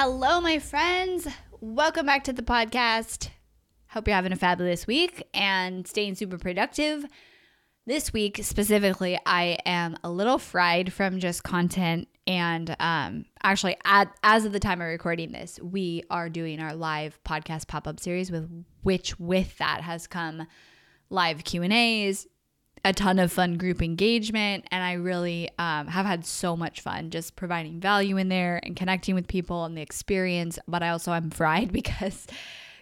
Hello, my friends. Welcome back to the podcast. Hope you're having a fabulous week and staying super productive. This week specifically, I am a little fried from just content. And um, actually, at, as of the time of recording this, we are doing our live podcast pop up series, with which with that has come live Q and A's, a ton of fun group engagement and i really um, have had so much fun just providing value in there and connecting with people and the experience but i also am fried because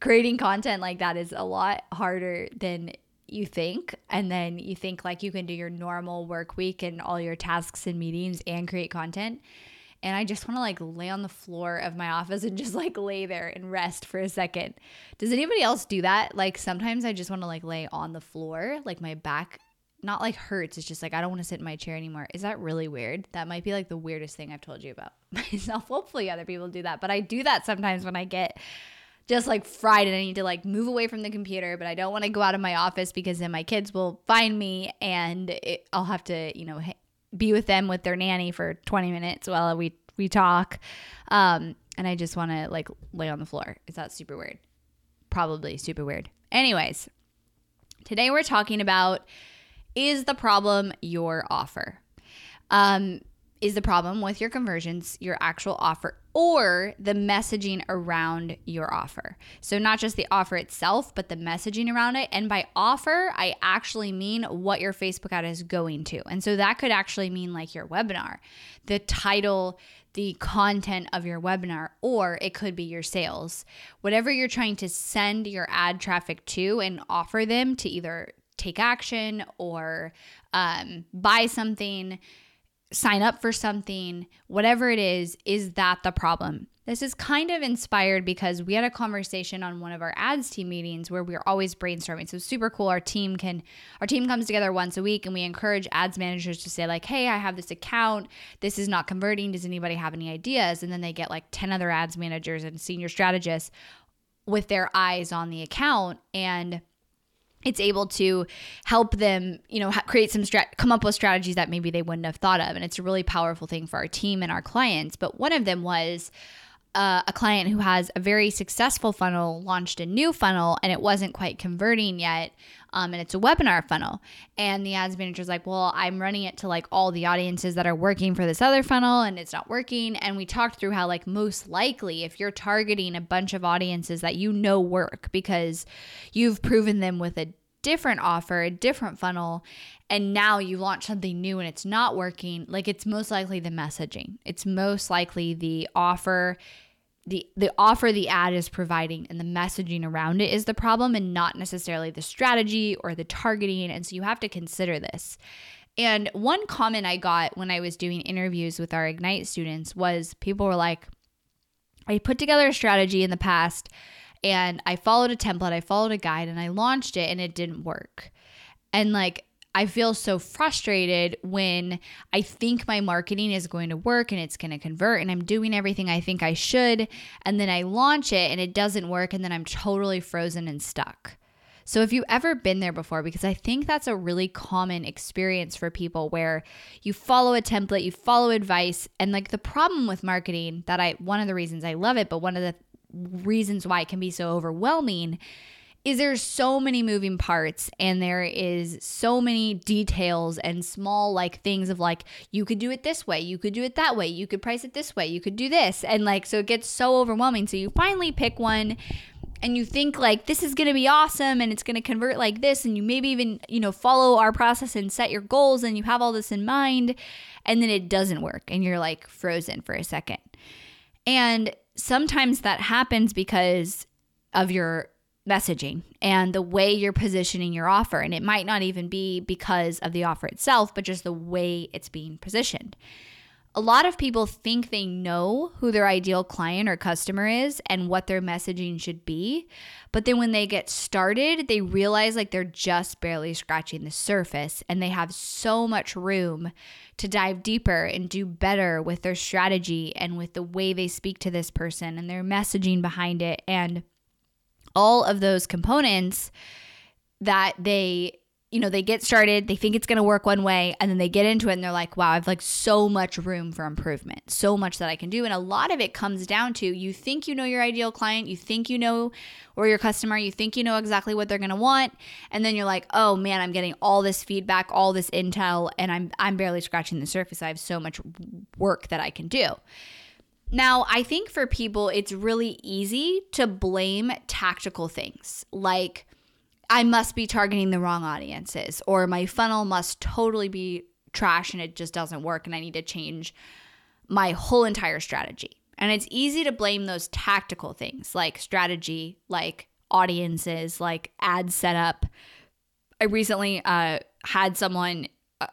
creating content like that is a lot harder than you think and then you think like you can do your normal work week and all your tasks and meetings and create content and I just want to like lay on the floor of my office and just like lay there and rest for a second. Does anybody else do that? Like sometimes I just want to like lay on the floor, like my back not like hurts. It's just like I don't want to sit in my chair anymore. Is that really weird? That might be like the weirdest thing I've told you about myself. Hopefully, other people do that, but I do that sometimes when I get just like fried and I need to like move away from the computer, but I don't want to go out of my office because then my kids will find me and it, I'll have to, you know, be with them with their nanny for 20 minutes while we we talk. Um, and I just want to like lay on the floor. Is that super weird? Probably super weird. Anyways, today we're talking about is the problem your offer? Um, is the problem with your conversions your actual offer or the messaging around your offer? So, not just the offer itself, but the messaging around it. And by offer, I actually mean what your Facebook ad is going to. And so that could actually mean like your webinar, the title, the content of your webinar, or it could be your sales. Whatever you're trying to send your ad traffic to and offer them to either take action or um, buy something, sign up for something, whatever it is, is that the problem? This is kind of inspired because we had a conversation on one of our ads team meetings where we are always brainstorming. So super cool. Our team can our team comes together once a week and we encourage ads managers to say like, "Hey, I have this account. This is not converting. Does anybody have any ideas?" And then they get like 10 other ads managers and senior strategists with their eyes on the account and it's able to help them, you know, create some strat- come up with strategies that maybe they wouldn't have thought of, and it's a really powerful thing for our team and our clients. But one of them was uh, a client who has a very successful funnel launched a new funnel and it wasn't quite converting yet. Um, and it's a webinar funnel. And the ads manager's like, Well, I'm running it to like all the audiences that are working for this other funnel and it's not working. And we talked through how, like, most likely, if you're targeting a bunch of audiences that you know work because you've proven them with a different offer, a different funnel, and now you launch something new and it's not working, like it's most likely the messaging. It's most likely the offer the the offer the ad is providing and the messaging around it is the problem and not necessarily the strategy or the targeting and so you have to consider this. And one comment I got when I was doing interviews with our Ignite students was people were like I put together a strategy in the past and I followed a template, I followed a guide, and I launched it and it didn't work. And like, I feel so frustrated when I think my marketing is going to work and it's going to convert and I'm doing everything I think I should. And then I launch it and it doesn't work and then I'm totally frozen and stuck. So, if you've ever been there before, because I think that's a really common experience for people where you follow a template, you follow advice, and like the problem with marketing that I, one of the reasons I love it, but one of the reasons why it can be so overwhelming is there's so many moving parts and there is so many details and small like things of like you could do it this way you could do it that way you could price it this way you could do this. And like so it gets so overwhelming. So you finally pick one and you think like this is going to be awesome and it's going to convert like this and you maybe even you know follow our process and set your goals and you have all this in mind and then it doesn't work and you're like frozen for a second. And sometimes that happens because of your messaging and the way you're positioning your offer. And it might not even be because of the offer itself, but just the way it's being positioned. A lot of people think they know who their ideal client or customer is and what their messaging should be. But then when they get started, they realize like they're just barely scratching the surface and they have so much room to dive deeper and do better with their strategy and with the way they speak to this person and their messaging behind it. And all of those components that they you know they get started they think it's going to work one way and then they get into it and they're like wow i've like so much room for improvement so much that i can do. And a lot of it comes down to you think you know your ideal client you think you know or your customer you think you know exactly what they're going to want and then you're like oh man i'm getting all this feedback all this intel and i'm i'm barely scratching the surface. I have so much work that i can do now, I think for people, it's really easy to blame tactical things like I must be targeting the wrong audiences, or my funnel must totally be trash and it just doesn't work, and I need to change my whole entire strategy. And it's easy to blame those tactical things like strategy, like audiences, like ad setup. I recently uh, had someone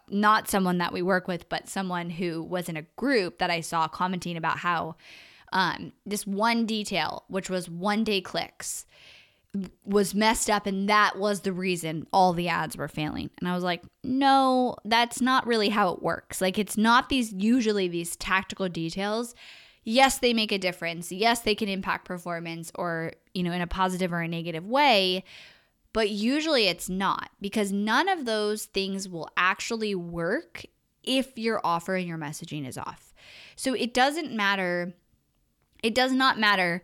not someone that we work with, but someone who was in a group that I saw commenting about how um, this one detail, which was one day clicks, was messed up, and that was the reason all the ads were failing. And I was like, no, that's not really how it works. Like, it's not these usually these tactical details. Yes, they make a difference. Yes, they can impact performance or, you know, in a positive or a negative way but usually it's not because none of those things will actually work if your offer and your messaging is off. So it doesn't matter, it does not matter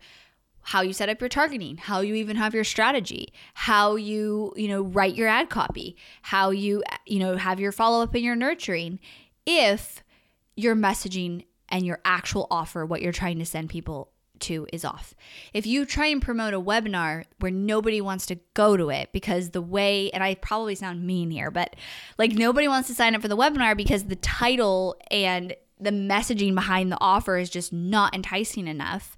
how you set up your targeting, how you even have your strategy, how you, you know, write your ad copy, how you, you know, have your follow up and your nurturing if your messaging and your actual offer, what you're trying to send people to is off. If you try and promote a webinar where nobody wants to go to it because the way, and I probably sound mean here, but like nobody wants to sign up for the webinar because the title and the messaging behind the offer is just not enticing enough.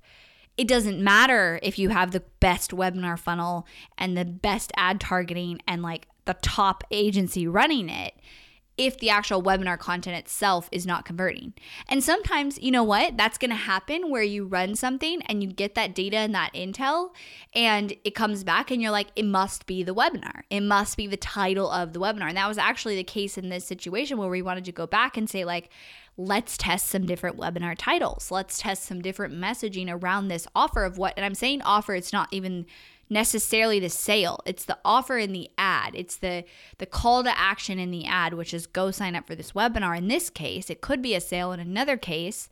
It doesn't matter if you have the best webinar funnel and the best ad targeting and like the top agency running it if the actual webinar content itself is not converting. And sometimes, you know what? That's going to happen where you run something and you get that data and that intel and it comes back and you're like, it must be the webinar. It must be the title of the webinar. And that was actually the case in this situation where we wanted to go back and say, like, let's test some different webinar titles. Let's test some different messaging around this offer of what, and I'm saying offer, it's not even necessarily the sale. It's the offer in the ad. It's the the call to action in the ad, which is go sign up for this webinar. In this case, it could be a sale in another case,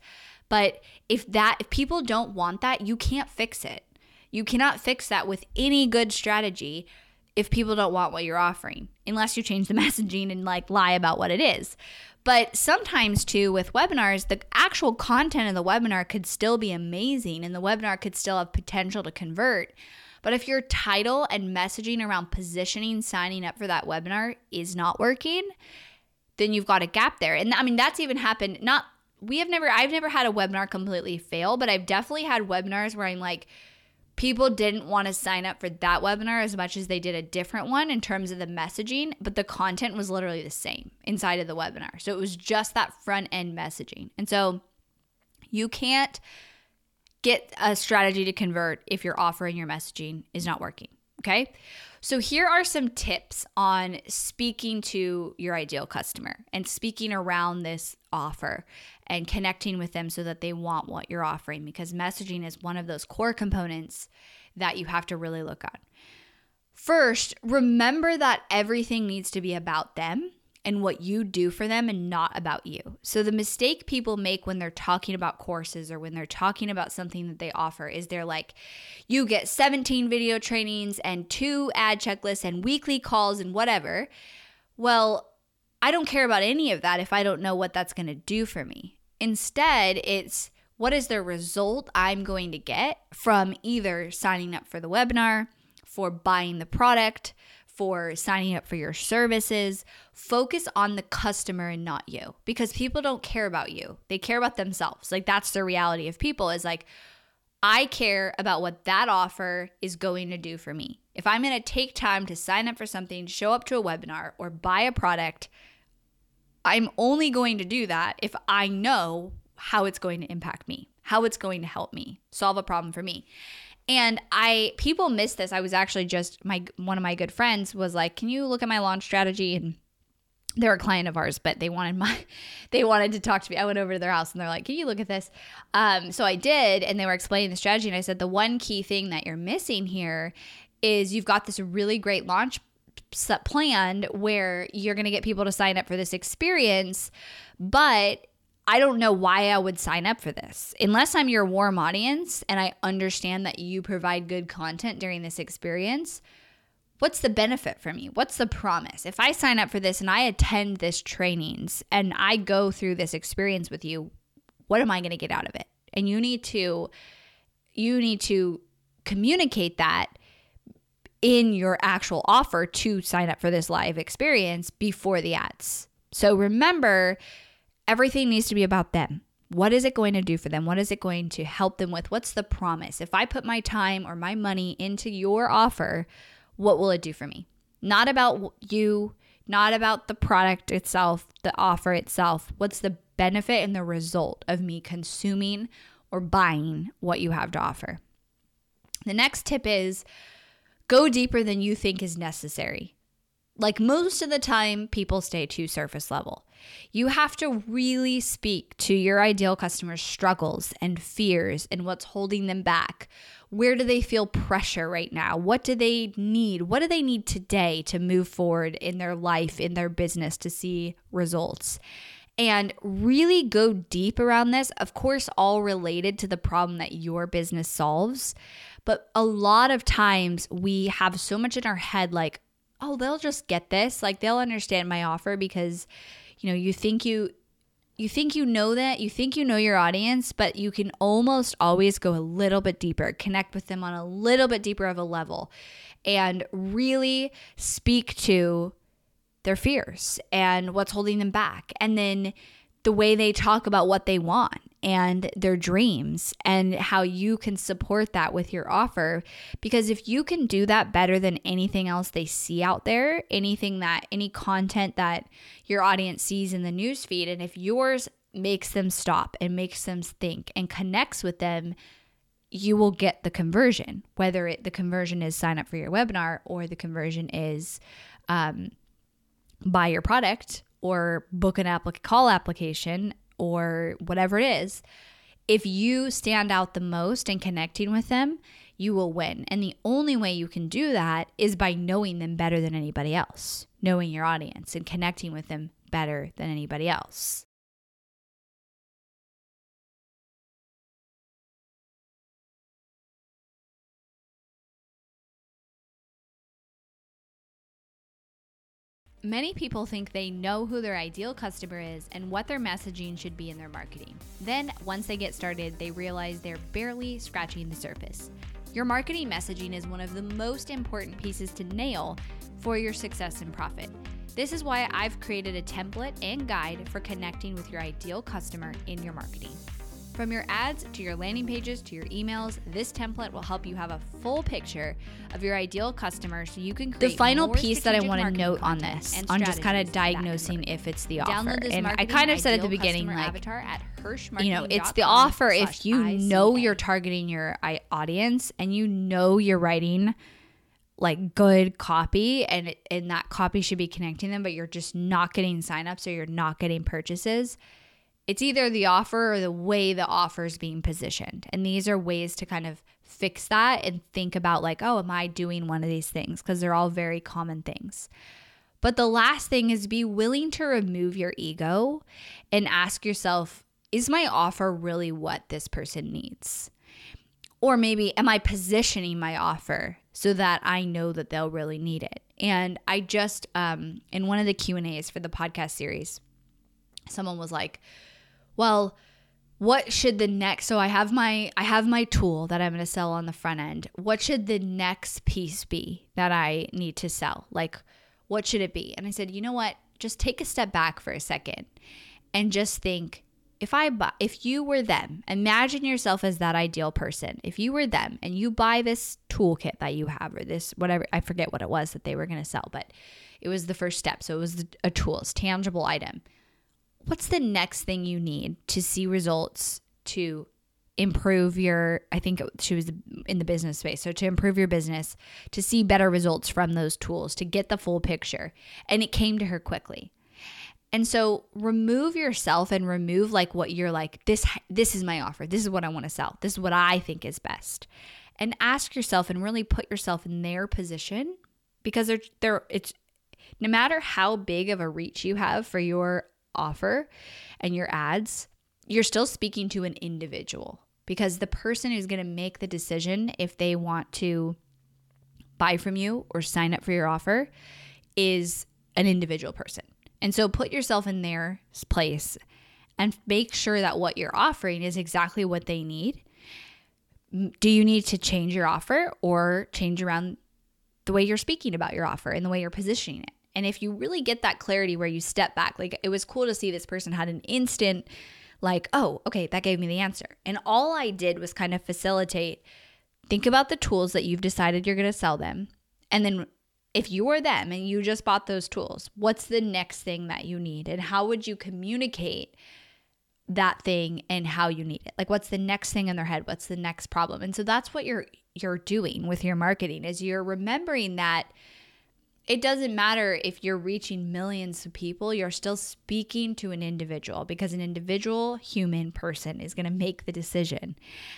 but if that if people don't want that, you can't fix it. You cannot fix that with any good strategy if people don't want what you're offering, unless you change the messaging and like lie about what it is. But sometimes, too, with webinars, the actual content of the webinar could still be amazing and the webinar could still have potential to convert. But if your title and messaging around positioning signing up for that webinar is not working, then you've got a gap there. And I mean, that's even happened. Not, we have never, I've never had a webinar completely fail, but I've definitely had webinars where I'm like, people didn't want to sign up for that webinar as much as they did a different one in terms of the messaging, but the content was literally the same inside of the webinar. So it was just that front end messaging. And so you can't get a strategy to convert if your offer and your messaging is not working. Okay. So, here are some tips on speaking to your ideal customer and speaking around this offer and connecting with them so that they want what you're offering because messaging is one of those core components that you have to really look at. First, remember that everything needs to be about them and what you do for them and not about you. So, the mistake people make when they're talking about courses or when they're talking about something that they offer is they're like, you get 17 video trainings and two ad checklists and weekly calls and whatever. Well, I don't care about any of that if I don't know what that's going to do for me. Instead, it's what is the result I'm going to get from either signing up for the webinar, for buying the product, for signing up for your services. Focus on the customer and not you because people don't care about you. They care about themselves. Like that's the reality of people is like I care about what that offer is going to do for me. If I'm going to take time to sign up for something, show up to a webinar or buy a product, I'm only going to do that if I know how it's going to impact me, how it's going to help me solve a problem for me. And I people miss this. I was actually just my one of my good friends was like, "Can you look at my launch strategy?" and they're a client of ours, but they wanted my they wanted to talk to me. I went over to their house and they're like, "Can you look at this?" Um, so I did, and they were explaining the strategy, and I said the one key thing that you're missing here is you've got this really great launch planned where you're going to get people to sign up for this experience, but I don't know why I would sign up for this. Unless I'm your warm audience and I understand that you provide good content during this experience, what's the benefit for me? What's the promise? If I sign up for this and I attend this trainings and I go through this experience with you, what am I going to get out of it? And you need to you need to communicate that in your actual offer to sign up for this live experience before the ads. So remember everything needs to be about them. What is it going to do for them? What is it going to help them with? What's the promise? If I put my time or my money into your offer, what will it do for me? Not about you, not about the product itself, the offer itself. What's the benefit and the result of me consuming or buying what you have to offer? The next tip is go deeper than you think is necessary. Like most of the time, people stay too surface level. You have to really speak to your ideal customer's struggles and fears and what's holding them back. Where do they feel pressure right now? What do they need? What do they need today to move forward in their life, in their business to see results? And really go deep around this, of course, all related to the problem that your business solves. But a lot of times we have so much in our head like, oh, they'll just get this. Like they'll understand my offer because you know, you think you you think you know that, you think you know your audience, but you can almost always go a little bit deeper, connect with them on a little bit deeper of a level and really speak to their fears and what's holding them back. And then the way they talk about what they want and their dreams and how you can support that with your offer. Because if you can do that better than anything else they see out there, anything that, any content that your audience sees in the newsfeed, and if yours makes them stop and makes them think and connects with them, you will get the conversion, whether it, the conversion is sign up for your webinar or the conversion is um, buy your product or book an applic- call application or whatever it is, if you stand out the most in connecting with them, you will win. And the only way you can do that is by knowing them better than anybody else, knowing your audience and connecting with them better than anybody else. Many people think they know who their ideal customer is and what their messaging should be in their marketing. Then, once they get started, they realize they're barely scratching the surface. Your marketing messaging is one of the most important pieces to nail for your success and profit. This is why I've created a template and guide for connecting with your ideal customer in your marketing. From your ads to your landing pages to your emails, this template will help you have a full picture of your ideal customer so you can create The final piece that I want to note on this, on just kind of diagnosing if it's the offer. And I kind of said at the beginning like you know, it's the offer if you know you're targeting your audience and you know you're writing like good copy and and that copy should be connecting them but you're just not getting signups or you're not getting purchases it's either the offer or the way the offer is being positioned. And these are ways to kind of fix that and think about, like, oh, am I doing one of these things? Because they're all very common things. But the last thing is be willing to remove your ego and ask yourself, is my offer really what this person needs? Or maybe am I positioning my offer so that I know that they'll really need it? And I just um in one of the Q&As for the podcast series, someone was like, "Well, what should the next so i have my i have my tool that i'm going to sell on the front end. What should the next piece be that i need to sell? Like what should it be? And i said you know what? Just take a step back for a second and just think if i buy if you were them imagine yourself as that ideal person. If you were them and you buy this toolkit that you have or this whatever i forget what it was that they were going to sell but it was the first step. So it was a tool it's tangible item what's the next thing you need to see results to improve your i think she was in the business space. So to improve your business to see better results from those tools to get the full picture. And it came to her quickly. And so remove yourself and remove like what you're like this this is my offer. This is what i want to sell. This is what i think is best. And ask yourself and really put yourself in their position because they're they're it's no matter how big of a reach you have for your offer and your ads, you're still speaking to an individual because the person who's going to make the decision if they want to buy from you or sign up for your offer is an individual person. And so put yourself in their place and make sure that what you're offering is exactly what they need. Do you need to change your offer or change around the way you're speaking about your offer and the way you're positioning it? And if you really get that clarity where you step back, like it was cool to see this person had an instant, like, oh, okay, that gave me the answer. And all I did was kind of facilitate think about the tools that you've decided you're going to sell them. And then if you were them and you just bought those tools, what's the next thing that you need? And how would you communicate that thing and how you need it? Like what's the next thing in their head? What's the next problem? And so that's what you're you're doing with your marketing is you're remembering that it doesn't matter if you're reaching millions of people, you're still speaking to an individual because an individual human person is going to make the decision.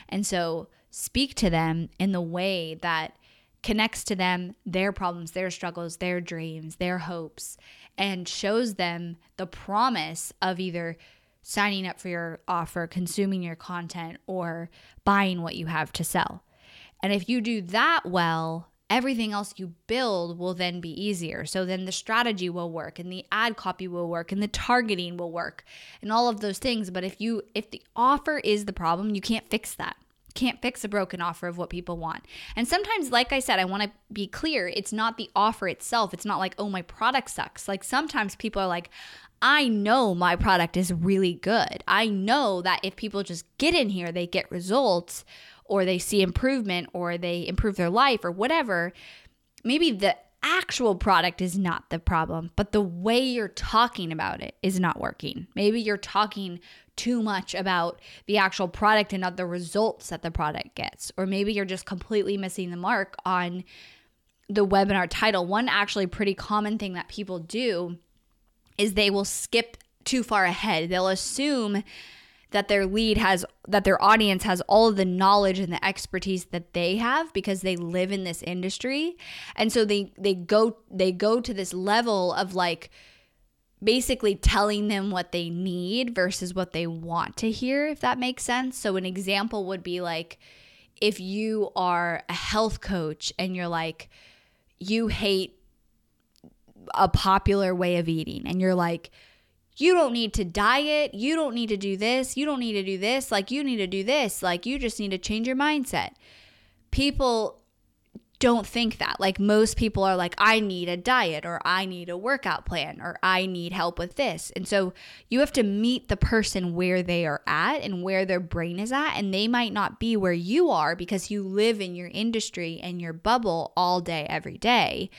And so speak to them in the way that connects to them, their problems, their struggles, their dreams, their hopes, and shows them the promise of either signing up for your offer, consuming your content, or buying what you have to sell. And if you do that well, everything else you build will then be easier. So then the strategy will work and the ad copy will work and the targeting will work and all of those things. But if you if the offer is the problem, you can't fix that. Can't fix a broken offer of what people want. And sometimes, like I said, I want to be clear, it's not the offer itself. It's not like, oh, my product sucks. Like sometimes people are like, I know my product is really good. I know that if people just get in here, they get results or they see improvement or they improve their life or whatever, maybe the actual product is not the problem, but the way you're talking about it is not working. Maybe you're talking too much about the actual product and not the results that the product gets. Or maybe you're just completely missing the mark on the webinar title. One actually pretty common thing that people do is they will skip too far ahead. They'll assume that their lead has that their audience has all of the knowledge and the expertise that they have because they live in this industry. And so they they go they go to this level of like basically telling them what they need versus what they want to hear if that makes sense. So an example would be like if you are a health coach and you're like you hate a popular way of eating and you're like you don't need to diet. You don't need to do this. You don't need to do this. Like, you need to do this. Like, you just need to change your mindset. People don't think that. Like, most people are like, I need a diet or I need a workout plan or I need help with this. And so you have to meet the person where they are at and where their brain is at. And they might not be where you are because you live in your industry and your bubble all day, every day.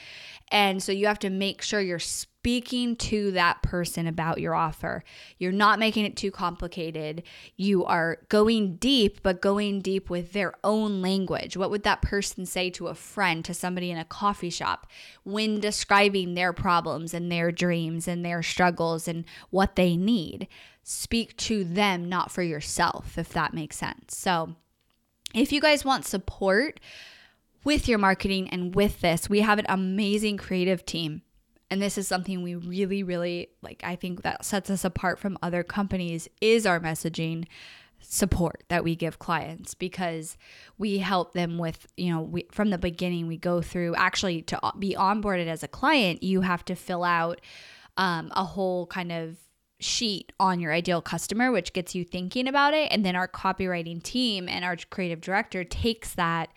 And so you have to make sure you're speaking to that person about your offer. You're not making it too complicated. You are going deep, but going deep with their own language. What would that person say to a friend, to somebody in a coffee shop when describing their problems and their dreams and their struggles and what they need? Speak to them, not for yourself, if that makes sense. So, if you guys want support, with your marketing and with this, we have an amazing creative team. and this is something we really really like I think that sets us apart from other companies is our messaging support that we give clients because we help them with you know we, from the beginning we go through actually to be onboarded as a client you have to fill out um, a whole kind of sheet on your ideal customer which gets you thinking about it and then our copywriting team and our creative director takes that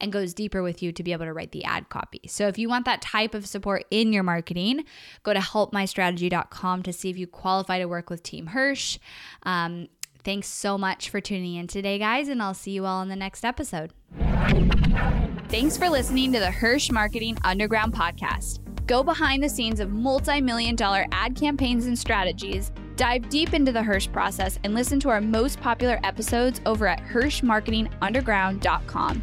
and goes deeper with you to be able to write the ad copy. So if you want that type of support in your marketing, go to helpmystrategy.com to see if you qualify to work with Team Hirsch. Um, Thanks so much for tuning in today, guys, and I'll see you all in the next episode. Thanks for listening to the Hirsch Marketing Underground podcast. Go behind the scenes of multi million dollar ad campaigns and strategies, dive deep into the Hirsch process, and listen to our most popular episodes over at HirschMarketingUnderground.com.